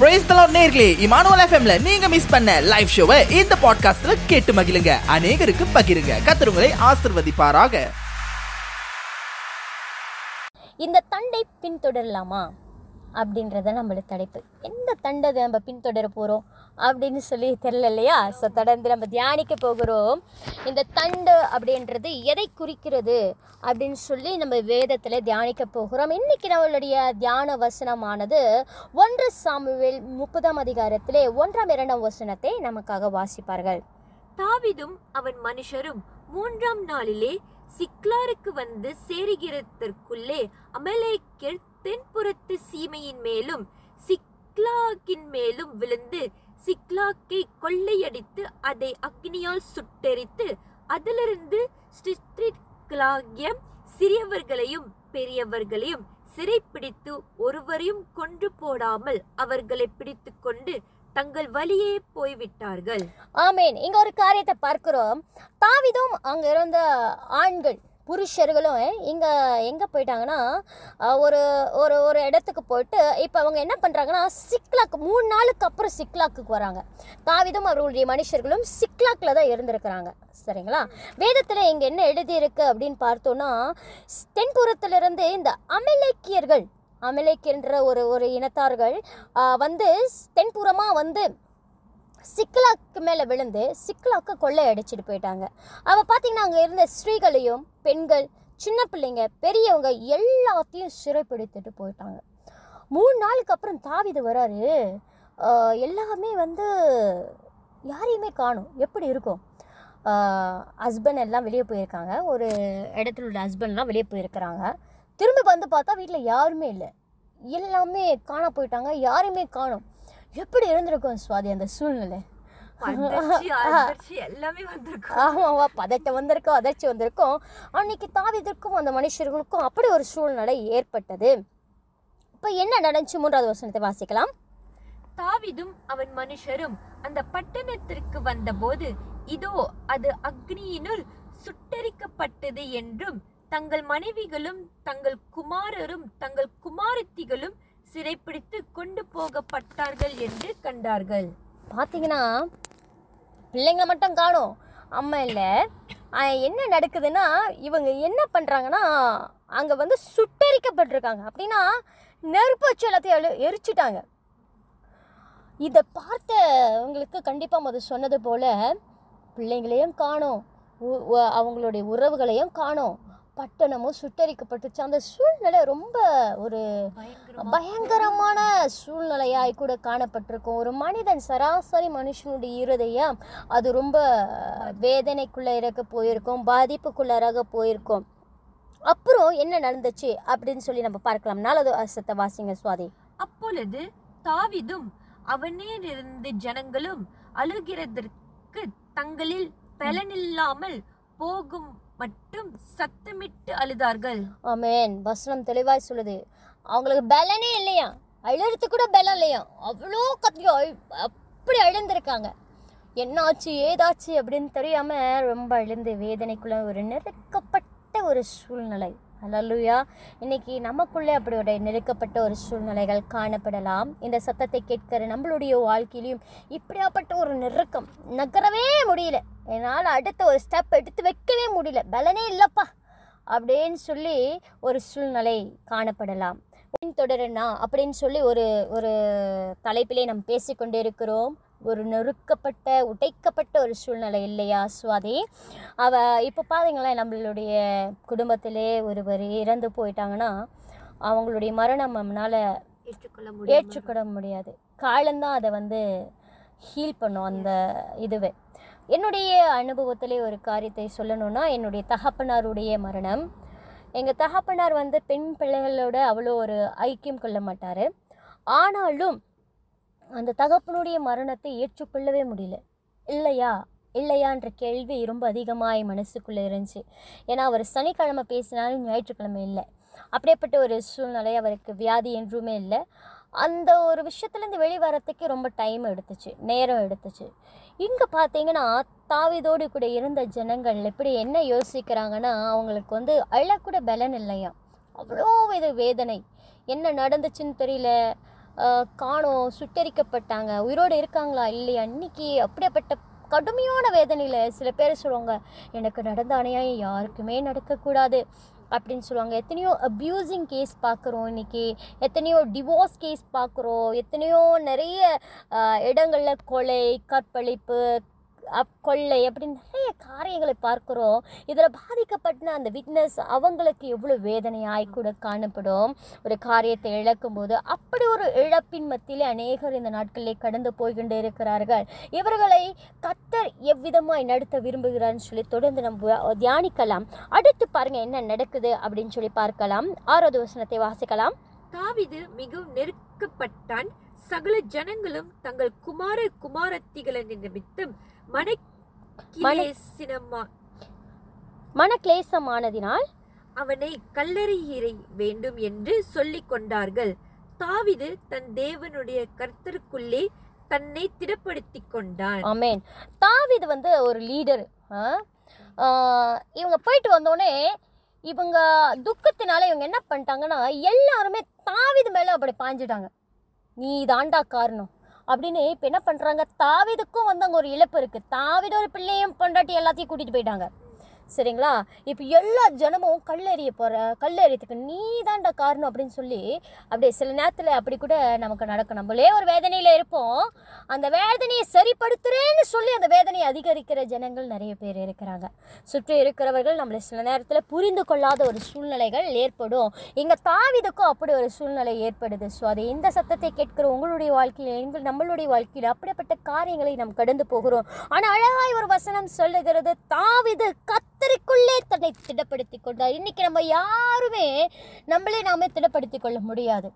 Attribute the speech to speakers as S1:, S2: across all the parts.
S1: Price தலாட் நேர்களே Emmanuel எஃப்எம்ல நீங்க மிஸ் பண்ண லைவ் ஷோவை இந்த பாட்காஸ்ட்ல கேட்டு மகிழுங்க. அநேகருக்கு பகிருங்க. கத்துருங்களை ஆசிர்வதிப்பாராக.
S2: இந்த தண்டை பின்தொடரலாமா? அப்படின்றத நம்மளுக்கு தலைப்பு. எந்த தண்டை நம்ம பின்தொடர போகிறோம் அப்படின்னு சொல்லி தெரியல இல்லையா? ஸோ தொடர்ந்து நம்ம தியானிக்க போகிறோம். இந்த தண்டு அப்படின்றது எதை குறிக்கிறது அப்படின்னு சொல்லி நம்ம வேதத்தில் தியானிக்க போகிறோம். இன்றைக்கி நம்மளுடைய தியான வசனமானது ஒன்று சாமுவேல் முப்பதாம் அதிகாரத்திலே ஒன்றாம் இரண்டாம் வசனத்தை நமக்காக வாசிப்பார்கள்.
S3: தாவிதும் அவன் மனுஷரும் மூன்றாம் நாளிலே சிக்லாருக்கு வந்து சேருகிறதற்குள்ளே அமலேக்கர் தென்புறத்து சீமையின் மேலும் சிக்லாக்கின் மேலும் விழுந்து சிக்லாக்கை கொள்ளையடித்து அதை அக்னியால் சுட்டெரித்து அதிலிருந்து ஸ்டிஸ்ட்ரிக்லாகிய சிறியவர்களையும் பெரியவர்களையும் சிறைப்பிடித்து ஒருவரையும் கொன்று போடாமல் அவர்களை பிடித்து கொண்டு தங்கள் வழியே போய்விட்டார்கள்.
S2: ஆமேன். இங்க ஒரு காரியத்தை பார்க்கிறோம். தாவிதும் அங்க இருந்த ஆண்கள் புருஷர்களும் இங்கே எங்கே போயிட்டாங்கன்னா ஒரு ஒரு ஒரு இடத்துக்கு போயிட்டு இப்போ அவங்க என்ன பண்ணுறாங்கன்னா சிக்லாக் மூணு நாளுக்கு அப்புறம் சிக்லாக்குக்கு வராங்க. தாவிதம் அவர்களுடைய மனுஷர்களும் சிக்லாக்கில் தான் இருந்திருக்கிறாங்க. சரிங்களா? வேதத்தில் இங்கே என்ன எழுதியிருக்கு அப்படின்னு பார்த்தோன்னா தென்புறத்திலிருந்து இந்த அமலேக்கியர்கள் அமலேக்கியன்ற ஒரு ஒரு இனத்தார்கள் வந்து தென்புறமாக வந்து சிக்லாக்கு மேலே விழுந்து சிக்லாக்கு கொள்ளை அடிச்சிட்டு போயிட்டாங்க. அவள் பார்த்தீங்கன்னா அங்கே இருந்த ஸ்திரீகளையும் பெண்கள் சின்ன பிள்ளைங்க பெரியவங்க எல்லாத்தையும் சிறைப்பிடித்துட்டு போயிட்டாங்க. மூணு நாளுக்கு அப்புறம் தாவிது வராரு. எல்லாமே வந்து யாரையுமே காணும். எப்படி இருக்கும்? ஹஸ்பண்ட் எல்லாம் வெளியே போயிருக்காங்க. ஒரு இடத்துல உள்ள ஹஸ்பண்ட்லாம் வெளியே போயிருக்கிறாங்க. திரும்ப வந்து பார்த்தா வீட்டில் யாருமே இல்லை. எல்லாமே காண போயிட்டாங்க. யாரையுமே காணும். எப்படி இருந்திருக்கும் சுவாதி அந்த சூழ்நிலை? ஆமாவா பதட்டம் வந்திருக்கும் அதிர்ச்சி வந்திருக்கும். அன்னைக்கு தாவிதற்கும் அந்த மனுஷர்களுக்கும் அப்படி ஒரு சூழ்நிலை ஏற்பட்டது. இப்போ என்ன நடந்துச்சு? மூன்றாவது வசனத்தை வாசிக்கலாம்.
S3: தாவிதும் அவன் மனுஷரும் அந்த பட்டணத்திற்கு வந்தபோது இதோ அது அக்னியினுள் சுட்டெரிக்கப்பட்டது என்றும் தங்கள் மனைவிகளும் தங்கள் குமாரரும் தங்கள் குமாரத்திகளும் சிறைப்பிடித்து கொண்டு போகப்பட்டார்கள் என்று கண்டார்கள்.
S2: பார்த்தீங்கன்னா பிள்ளைங்க மட்டும் காணும். அம்மா இல்லை. என்ன நடக்குதுன்னா இவங்க என்ன பண்ணுறாங்கன்னா அங்கே வந்து சுட்டரிக்கப்பட்டிருக்காங்க. அப்படின்னா நெருப்பு வச்சு எல்லாத்தையும் எரிச்சிட்டாங்க. இதை பார்த்த அவங்களுக்கு கண்டிப்பாக அது சொன்னது போல் பிள்ளைங்களையும் காணோம். உ- அவங்களுடைய உறவுகளையும் காணும். பட்டணமும் சுட்டரிக்கப்பட்டுச்சு. அந்த சூழ்நிலை ரொம்ப ஒரு பயங்கரமான சூழ்நிலையாய் கூட காணப்பட்டிருக்கும். ஒரு மனிதன் சராசரி மனுஷனுடைய இருதயம் அது ரொம்ப வேதனைக்குள்ள இருக்க போயிருக்கும் பாதிப்புக்குள்ளாராக போயிருக்கும். அப்புறம் என்ன நடந்துச்சு அப்படின்னு சொல்லி நம்ம பார்க்கலாம். நாலாவது வருஷத்தை வாசிங்க சுவாதி.
S3: அப்பொழுது தாவிதும் அவனேறிருந்து ஜனங்களும் அழுகிறதற்கு தங்களில் பலனில்லாமல் போகும் மட்டும் சத்தமிட்டு அழுதார்கள்.
S2: ஆமேன். வசனம் தெளிவாய் சொல்லுது. அவங்களுக்கு பலனே இல்லையா? அழுறது கூட பலம் இல்லையா? அவ்வளோ கத்தியோ அப்படி அழுந்திருக்காங்க. என்னாச்சு ஏதாச்சு அப்படின்னு தெரியாம ரொம்ப அழுந்து வேதனைக்குள்ள ஒரு நெருக்கப்பட்ட ஒரு சூழ்நிலை. அலல்லுயா இன்னைக்கு நமக்குள்ளே அப்படி ஒரு நெருக்கப்பட்ட ஒரு சூழ்நிலைகள் காணப்படலாம். இந்த சத்தத்தை கேட்கிற நம்மளுடைய வாழ்க்கையிலையும் இப்படியாப்பட்ட ஒரு நெருக்கம் நகரவே முடியல. என்னால் அடுத்த ஒரு ஸ்டெப் எடுத்து வைக்கவே முடியல. பலனே இல்லைப்பா. அப்படின்னு சொல்லி ஒரு சூழ்நிலை காணப்படலாம். தொடருனா அப்படின்னு சொல்லி ஒரு ஒரு தலைப்பிலே நாம் பேசிக்கொண்டே இருக்கிறோம். ஒரு நெருக்கப்பட்ட உடைக்கப்பட்ட ஒரு சூழ்நிலை இல்லையா? சுவாதி அவ இப்போ பாருங்களேன் நம்மளுடைய குடும்பத்திலே ஒருவர் இறந்து போயிட்டாங்கன்னா அவங்களுடைய மரணம் நம்மளால்
S3: ஏற்றுக்கொள்ள
S2: ஏற்றுக்கிட முடியாது. காலம்தான் அதை வந்து ஹீல் பண்ணும் அந்த இதுவே. என்னுடைய அனுபவத்திலே ஒரு காரியத்தை சொல்லணும்னா என்னுடைய தகப்பனாருடைய மரணம். எங்கள் தகப்பனார் வந்து பெண் பிள்ளைகளோட அவ்வளோ ஒரு ஐக்கியம் கொள்ள மாட்டார். ஆனாலும் அந்த தகப்பனுடைய மரணத்தை ஏற்றுக்கொள்ளவே முடியல. இல்லையா? இல்லையான்ற கேள்வி ரொம்ப அதிகமாக என் மனசுக்குள்ளே இருந்துச்சு. ஏன்னா அவர் சனிக்கிழமை பேசினாலும் ஞாயிற்றுக்கிழமை இல்லை. அப்படியேப்பட்ட ஒரு சூழ்நிலை அவருக்கு வியாதி என்றுமே இல்லை. அந்த ஒரு விஷயத்துலேருந்து வெளிவரத்துக்கு ரொம்ப டைம் எடுத்துச்சு நேரம் எடுத்துச்சு. இங்கே பார்த்தீங்கன்னா தாவிதோடு கூட இருந்த ஜனங்கள் எப்படி என்ன யோசிக்கிறாங்கன்னா அவங்களுக்கு வந்து அழக்கூட பலன் இல்லையா? அவ்வளோ இது வேதனை. என்ன நடந்துச்சுன்னு தெரியல. காணோம் சுட்டரிக்கப்பட்டாங்க. உயிரோடு இருக்காங்களா இல்லையா? இன்னைக்கு அப்படியாப்பட்ட கடுமையான வேதனையில் சில பேர் சொல்லுவாங்க எனக்கு நடந்த அநியாயம் யாருக்குமே நடக்கக்கூடாது. அப்படின்னு சொல்லுவாங்க. எத்தனையோ அப்யூசிங் கேஸ் பார்க்குறோம் இன்னைக்கு. எத்தனையோ டிவோர்ஸ் கேஸ் பார்க்குறோம். எத்தனையோ நிறைய இடங்களில் கொலை கற்பழிப்பு கொள்ளை அப்படின்னு நிறைய காரியங்களை பார்க்குறோம். இதில் பாதிக்கப்பட்ட அந்த விட்னஸ் அவங்களுக்கு எவ்வளோ வேதனையாய் கூட காணப்படும். ஒரு காரியத்தை இழக்கும்போது அப்படி ஒரு இழப்பின் மத்தியிலே அநேகர் இந்த நாட்களிலே கடந்து போய்கொண்டு இருக்கிறார்கள். இவர்களை கத்தர் எவ்விதமாய் நடத்த விரும்புகிறார்னு சொல்லி தொடர்ந்து நம்ம தியானிக்கலாம். அடுத்து பாருங்க என்ன நடக்குது அப்படின்னு சொல்லி பார்க்கலாம். ஆறாவது வசனத்தை வாசிக்கலாம்.
S3: தாவிது மிகவும் நெருக்கப்பட்டான். சகல ஜனங்களும் தங்கள் குமார குமாரத்திகளின் நிமித்தம் மனக்கிலேசினமா
S2: மனக்லேசமானதினால்
S3: அவனை கல்லறிகிற வேண்டும் என்று சொல்லிக் கொண்டார்கள். தாவிது தன் தேவனுடைய கர்த்தருக்குள்ளே தன்னை திடப்படுத்திக் கொண்டான்.
S2: ஆமேன். தாவீது வந்து ஒரு லீடர். இவங்க போயிட்டு வந்தோடனே இவங்க துக்கத்தினால இவங்க என்ன பண்ணிட்டாங்கன்னா எல்லாருமே தாவீது மேலே அப்படி பாஞ்சிட்டாங்க. நீ தாண்டா காரணம் அப்படின்னு இப்போ என்ன பண்ணுறாங்க தாவிதுக்கும் வந்து அங்கே ஒரு இழப்பு இருக்குது தாவிட ஒரு பிள்ளையும் பொண்டாட்டி எல்லாத்தையும் கூட்டிகிட்டு போயிட்டாங்க. சரிங்களா? இப்போ எல்லா ஜனமும் கல்லெறிய போகிற கல்லெறியத்துக்கு நீ தான்டா காரணம் அப்படின்னு சொல்லி அப்படியே சில நேரத்தில் அப்படி கூட நமக்கு நடக்கும் நம்மளே ஒரு வேதனையில் இருப்போம். அந்த வேதனையை சரிப்படுத்துறேன்னு சொல்லி அந்த வேதனையை அதிகரிக்கிற ஜனங்கள் நிறைய பேர் இருக்கிறாங்க. சுற்றி இருக்கிறவர்கள் நம்மளை சில நேரத்தில் புரிந்து கொள்ளாத ஒரு சூழ்நிலைகள் ஏற்படும். இங்கே தாவிதுக்கும் அப்படி ஒரு சூழ்நிலை ஏற்படுது. ஸோ அது இந்த சத்தத்தை கேட்கிற உங்களுடைய வாழ்க்கையில் எங்கள் நம்மளுடைய வாழ்க்கையில் அப்படிப்பட்ட காரியங்களை நாம் கடந்து போகிறோம். ஆனால் அழகாய் ஒரு வசனம் சொல்லுகிறது தாவிது கத் கத்தருக்குள்ளே தன்னை திடப்படுத்தி கொண்டார் இன்றைக்கி நம்ம யாருமே நம்மளே நாமே திடப்படுத்தி கொள்ள முடியாது.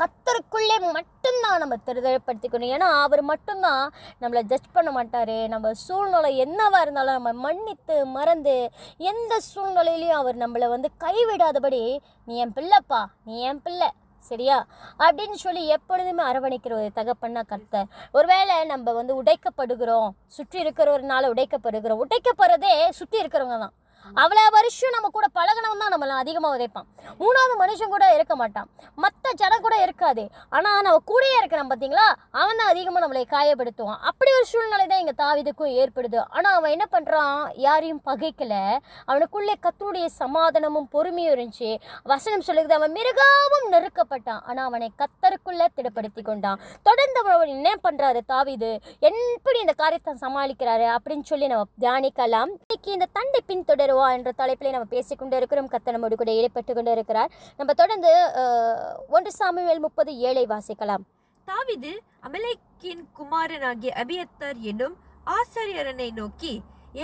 S2: கத்தருக்குள்ளே மட்டும்தான் நம்ம திருதப்படுத்திக்கணும் ஏன்னா அவர் மட்டும்தான் நம்மளை ஜட்ஜ் பண்ண மாட்டார். நம்ம சூழ்நிலை என்னவாக இருந்தாலும் நம்ம மன்னித்து மறந்து எந்த சூழ்நிலையிலையும் அவர் நம்மளை வந்து கைவிடாதபடி நீ என் பிள்ளைப்பா நீ என் பிள்ளை சரியா? அப்படின்னு சொல்லி எப்பொழுதுமே அரவணைக்கிற ஒரு தகப்பன்னா கர்த்தர். ஒருவேளை நம்ம வந்து உடைக்கப்படுகிறோம் சுற்றி இருக்கிறவர்னால உடைக்கப்படுகிறோம் உடைக்கப்படுறதே சுற்றி இருக்கிறவங்க தான் அவ்வளோ வருஷம் நம்ம கூட பழகினவன் தான் நம்மளை அதிகமாக உதைப்பான். மூணாவது மனுஷன் கூட இருக்க மாட்டான். மற்ற ஜனம் கூட இருக்காது. ஆனால் நம்ம கூடயே இருக்கிறான் பார்த்தீங்களா அவன் தான் அதிகமாக நம்மளை காயப்படுத்துவான். அப்படி ஒரு சூழ்நிலை தான் எங்கள் தாவிதுக்கும் ஏற்படுது. ஆனால் அவன் என்ன பண்ணுறான் யாரையும் பகைக்கலை. அவனுக்குள்ளே கத்தருடைய சமாதானமும் பொறுமையும் இருந்துச்சு. வசனம் சொல்லுது அவன் மிருகாவும் நெருக்கப்பட்டான். ஆனால் அவனை கத்தருக்குள்ளே திடப்படுத்தி கொண்டான். தொடர்ந்து அவன் என்ன பண்ணுறாரு தாவிது? எப்படி இந்த காரியத்தை சமாளிக்கிறாரு அப்படின்னு சொல்லி நம்ம தியானிக்கலாம். இன்னைக்கு இந்த தண்டை பின்தொடருவா என்ற தலைப்பிலே நம்ம பேசிக்கொண்டு இருக்கிறோம் கத்த நம்மோடு கூட ஈடுபட்டு கொண்டு இருக்கிறார் நம்ம தொடர்ந்து ஒன்று சாமுவேல் முப்பது ஏழை வாசிக்கலாம்.
S3: தாவிது அமலேக்கின் குமாரனாகிய அபியத்தார் என்னும் ஆசாரியரனை நோக்கி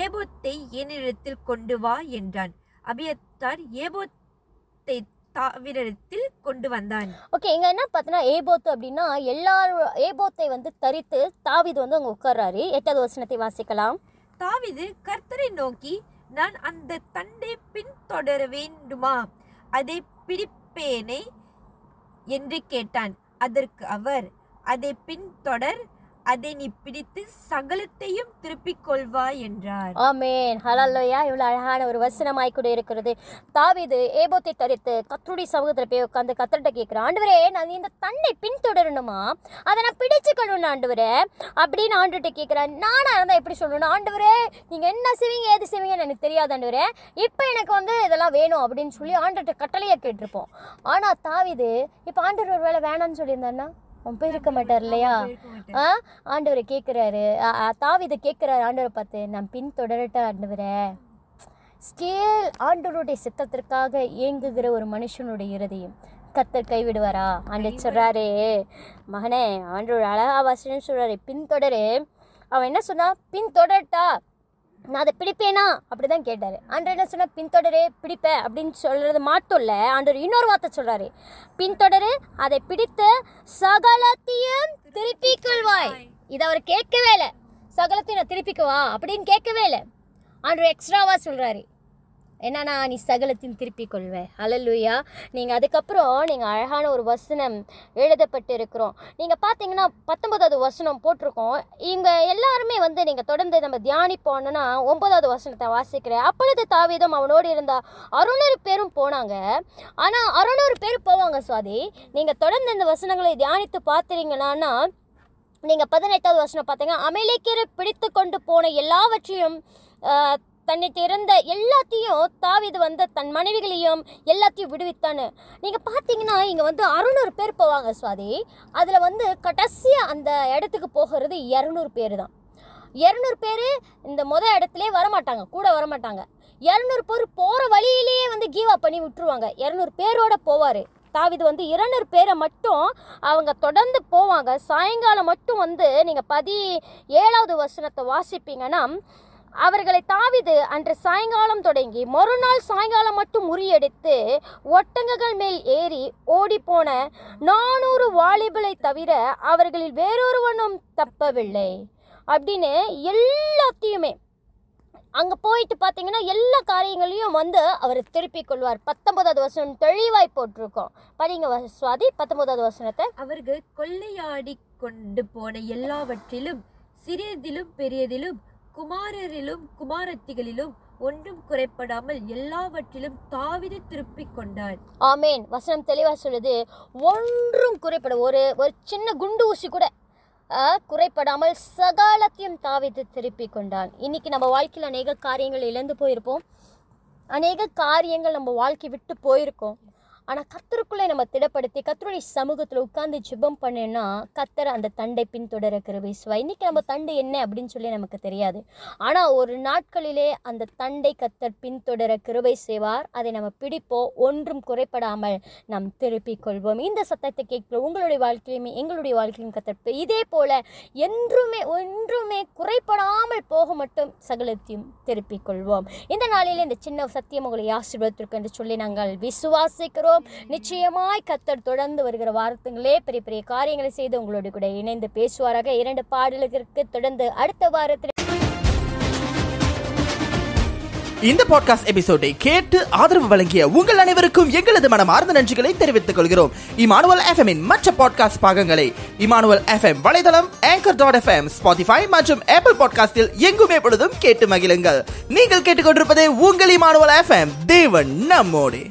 S3: ஏபோத்தை என்னிடத்தில் கொண்டு வா என்றான். அபியத்தார் ஏபோத்தை தாவிரிடத்தில் கொண்டு வந்தான்.
S2: ஓகே இங்க என்ன பார்த்தோன்னா ஏபோத்து அப்படின்னா எல்லாரும் ஏபோத்தை வந்து தரித்து தாவிது வந்து அங்கே உட்கார்றாரு. எட்டாவது வசனத்தை வாசிக்கலாம்.
S3: தாவிது கர்த்தரை நோக்கி நான் அந்த தண்டை பின்தொடர வேண்டுமா? அதை பிடிப்பேனே? என்று கேட்டான். அதற்கு அவர் அதை பின்தொடர் அதை நீ பிடித்து சகலத்தையும் திருப்பிக் கொள்வாய் என்றார்.
S2: ஆமேன். ஹலல்லோயா இவ்வளோ அழகான ஒரு வசனமாய் கூட இருக்கிறது. தாவிது ஏபோத்தை தரித்து கத்தருடைய சமூகத்தில் போய் உட்காந்து கத்தர்கிட்ட கேட்குறேன் ஆண்டவரே நான் இந்த தன்னை பின்தொடரணுமா? அதை நான் பிடிச்சுக்கணும்னு ஆண்டவரே. அப்படின்னு ஆண்டுகிட்ட கேட்குறேன் நானாக இருந்தால் எப்படி சொல்லணும்? ஆண்டவரே நீங்கள் என்ன செய்வீங்க ஏது செய்வீங்கன்னு எனக்கு தெரியாது ஆண்டுவரே. இப்போ எனக்கு வந்து இதெல்லாம் வேணும் அப்படின்னு சொல்லி ஆண்டுகிட்ட கட்டளையை கேட்டிருப்போம். ஆனால் தாவிது இப்போ ஆண்டவர் ஒரு வேலை வேணாம்னு சொல்லியிருந்தாருன்னா? அவன் போயிருக்க மாட்டார் இல்லையா? ஆ? ஆண்டவர் கேட்குறாரு தாவிதை கேட்குறாரு ஆண்டவரை பார்த்து நான் பின் தொடரட்ட ஆண்டவரே? ஸ்டில் ஆண்டவருடைய சித்தத்திற்காக இயங்குகிற ஒரு மனுஷனுடைய இருதயம். கத்தர் கைவிடுவாரா? ஆண்டவர் சொல்கிறாரு மகனே ஆண்டவர் அழகா வசனம் சொல்கிறாரு பின்தொடரு அவன் என்ன சொன்னா? பின்தொடரட்டா நான் அதை பிடிப்பேனா? அப்படி தான் கேட்டார். ஆண்டர் என்ன சொன்னா பின்தொடரே பிடிப்பேன் அப்படின்னு சொல்கிறது மட்டும் இல்லை. ஆண்டர் இன்னொரு வார்த்தை சொல்கிறாரு பின்தொடரு அதை பிடித்து சகலத்தையும் திருப்பிக் கொள்வாய் இதை அவர் கேட்கவே இல்லை. சகலத்தையும் நான் திருப்பிக்குவா? அப்படின்னு கேட்கவே இல்லை. ஆண்டர் எக்ஸ்ட்ராவாக சொல்கிறாரு என்னன்னா நீ சகலத்தையும் திருப்பிக் கொள்வே ஹalleluya நீங்கள் அதுக்கப்புறம் நீங்கள் அழகான ஒரு வசனம் எழுதப்பட்டு இருக்கிறோம் நீங்கள் பார்த்தீங்கன்னா பத்தொன்பதாவது வசனம் போட்டிருக்கோம். இங்கே எல்லாருமே வந்து நீங்கள் தொடர்ந்து நம்ம தியானிப்போம்னா ஒன்பதாவது வசனத்தை வாசிக்கிறேன். அப்பொழுது தாவீதம் அவனோடு இருந்தா அறுநூறு பேரும் போனாங்க. ஆனால் அறுநூறு பேர் போவாங்க சுவாதி. நீங்கள் தொடர்ந்து இந்த வசனங்களை தியானித்து பார்த்துறீங்கன்னா நீங்கள் பதினெட்டாவது வசனம் பார்த்தீங்கன்னா அமலேக்கியரை பிடித்து கொண்டு போன எல்லாவற்றையும் தன்னிட்டு இருந்த எல்லாத்தையும் தாவிது வந்து தன் மனைவிகளையும் எல்லாத்தையும் விடுவித்தானு நீங்கள் பார்த்தீங்கன்னா இங்கே வந்து அறுநூறு பேர் போவாங்க சுவாதி. அதில் வந்து கடைசியாக அந்த இடத்துக்கு போகிறது இரநூறு பேர் தான் இரநூறு பேர் இந்த மொதல் இடத்துலே வரமாட்டாங்க கூட வரமாட்டாங்க. இரநூறு பேர் போகிற வழியிலேயே வந்து கீவா பண்ணி விட்டுருவாங்க. இரநூறு பேரோட போவார். தாவிது வந்து இருநூறு பேரை மட்டும் அவங்க தொடர்ந்து போவாங்க. சாயங்காலம் மட்டும் வந்து நீங்கள் பதி ஏழாவது வசனத்தை வாசிப்பீங்கன்னா அவர்களை தாவிது அன்று சாயங்காலம் தொடங்கி மறுநாள் சாயங்காலம் மட்டும் முறியடித்து ஒட்டங்கங்கள் மேல் ஏறி ஓடிப்போன நானூறு வாலிபலை தவிர அவர்களில் வேறொருவனும் தப்பவில்லை. அப்படின்னு எல்லாத்தையுமே அங்கே போயிட்டு பார்த்தீங்கன்னா எல்லா காரியங்களையும் வந்து அவர் திருப்பிக் கொள்வார். பத்தொன்பதாவது வசனம் தெளிவாய் போட்டிருக்கோம். படிங்க சுவாதி பத்தொன்பதாவது வசனத்தை.
S3: அவர்கள் கொள்ளையாடி கொண்டு போன எல்லாவற்றிலும் சிறியதிலும் பெரியதிலும் குமாரரிலும் குமாரத்திகளிலும் ஒன்றும் குறைப்படாமல் எல்லாவற்றிலும் தாவிது திருப்பிக் கொண்டான்
S2: ஆமேன். வசனம் தெளிவாக சொல்லுது ஒன்றும் குறைப்பட ஒரு ஒரு சின்ன குண்டு ஊசி கூட குறைப்படாமல் சகாலத்தையும் தாவித்து திருப்பி கொண்டான் இன்னைக்கு நம்ம வாழ்க்கையில் அநேக காரியங்கள் இழந்து போயிருப்போம். அநேக காரியங்கள் நம்ம வாழ்க்கை விட்டு போயிருக்கோம். ஆனால் கத்தருக்குள்ளே நம்ம திடப்படுத்தி கத்தருடைய சமூகத்தில் உட்கார்ந்து ஜிபம் பண்ணேன்னா கத்தர் அந்த தண்டை பின்தொடர கிருபைசுவா இன்றைக்கி நம்ம தண்டு என்ன அப்படின்னு சொல்லி நமக்கு தெரியாது. ஆனால் ஒரு நாட்களிலே அந்த தண்டை கத்தர் பின்தொடர கிருபை செய்வார். அதை நம்ம பிடிப்போம். ஒன்றும் குறைப்படாமல் நாம் திருப்பிக் கொள்வோம். இந்த சத்தத்தை கேட்கிற உங்களுடைய வாழ்க்கையிலுமே எங்களுடைய வாழ்க்கையிலும் கத்தர் இதே போல் என்றுமே ஒன்றுமே குறைப்படாமல் போக மட்டும் சகலத்தையும் திருப்பிக் கொள்வோம். இந்த நாளில் இந்த சின்ன சத்தியம் உங்களை ஆசீர்வாதத்திற்கு என்று சொல்லி நாங்கள் விசுவாசிக்கிறோம். நிச்சயமாய் கத்தர் தொடர்ந்து வருகிற வாரத்துங்களே பெரிய பெரிய காரியங்களை செய்து உங்களோட கூட இணைந்து பேசுவாராக. இரண்டு பாடல்களுக்கு தொடர்ந்து அடுத்த வாரத்தில்
S1: இந்த பாட்காஸ்ட் எபிசோடை கேட்டு ஆதரவு வழங்கிய உங்கள் அனைவருக்கும் எங்களது மனமார்ந்த நன்றிகளை தெரிவித்துக் கொள்கிறோம். இமானுவல் எஃப்எம்மின் மற்ற பாட்காஸ்ட் பாகங்களை இமானுவல் எஃப்எம் வலைதளம் ஆங்கர் டாட் எஃப்எம் ஸ்பாட்டிஃபை மற்றும் ஆப்பிள் பாட்காஸ்டில் எங்குமே பொழுதும் கேட்டு மகிழுங்கள். நீங்கள் கேட்டுக்கொண்டிருப்பதே உங்கள் இமானுவல் எஃப்எம் தேவன் நம்மோடு.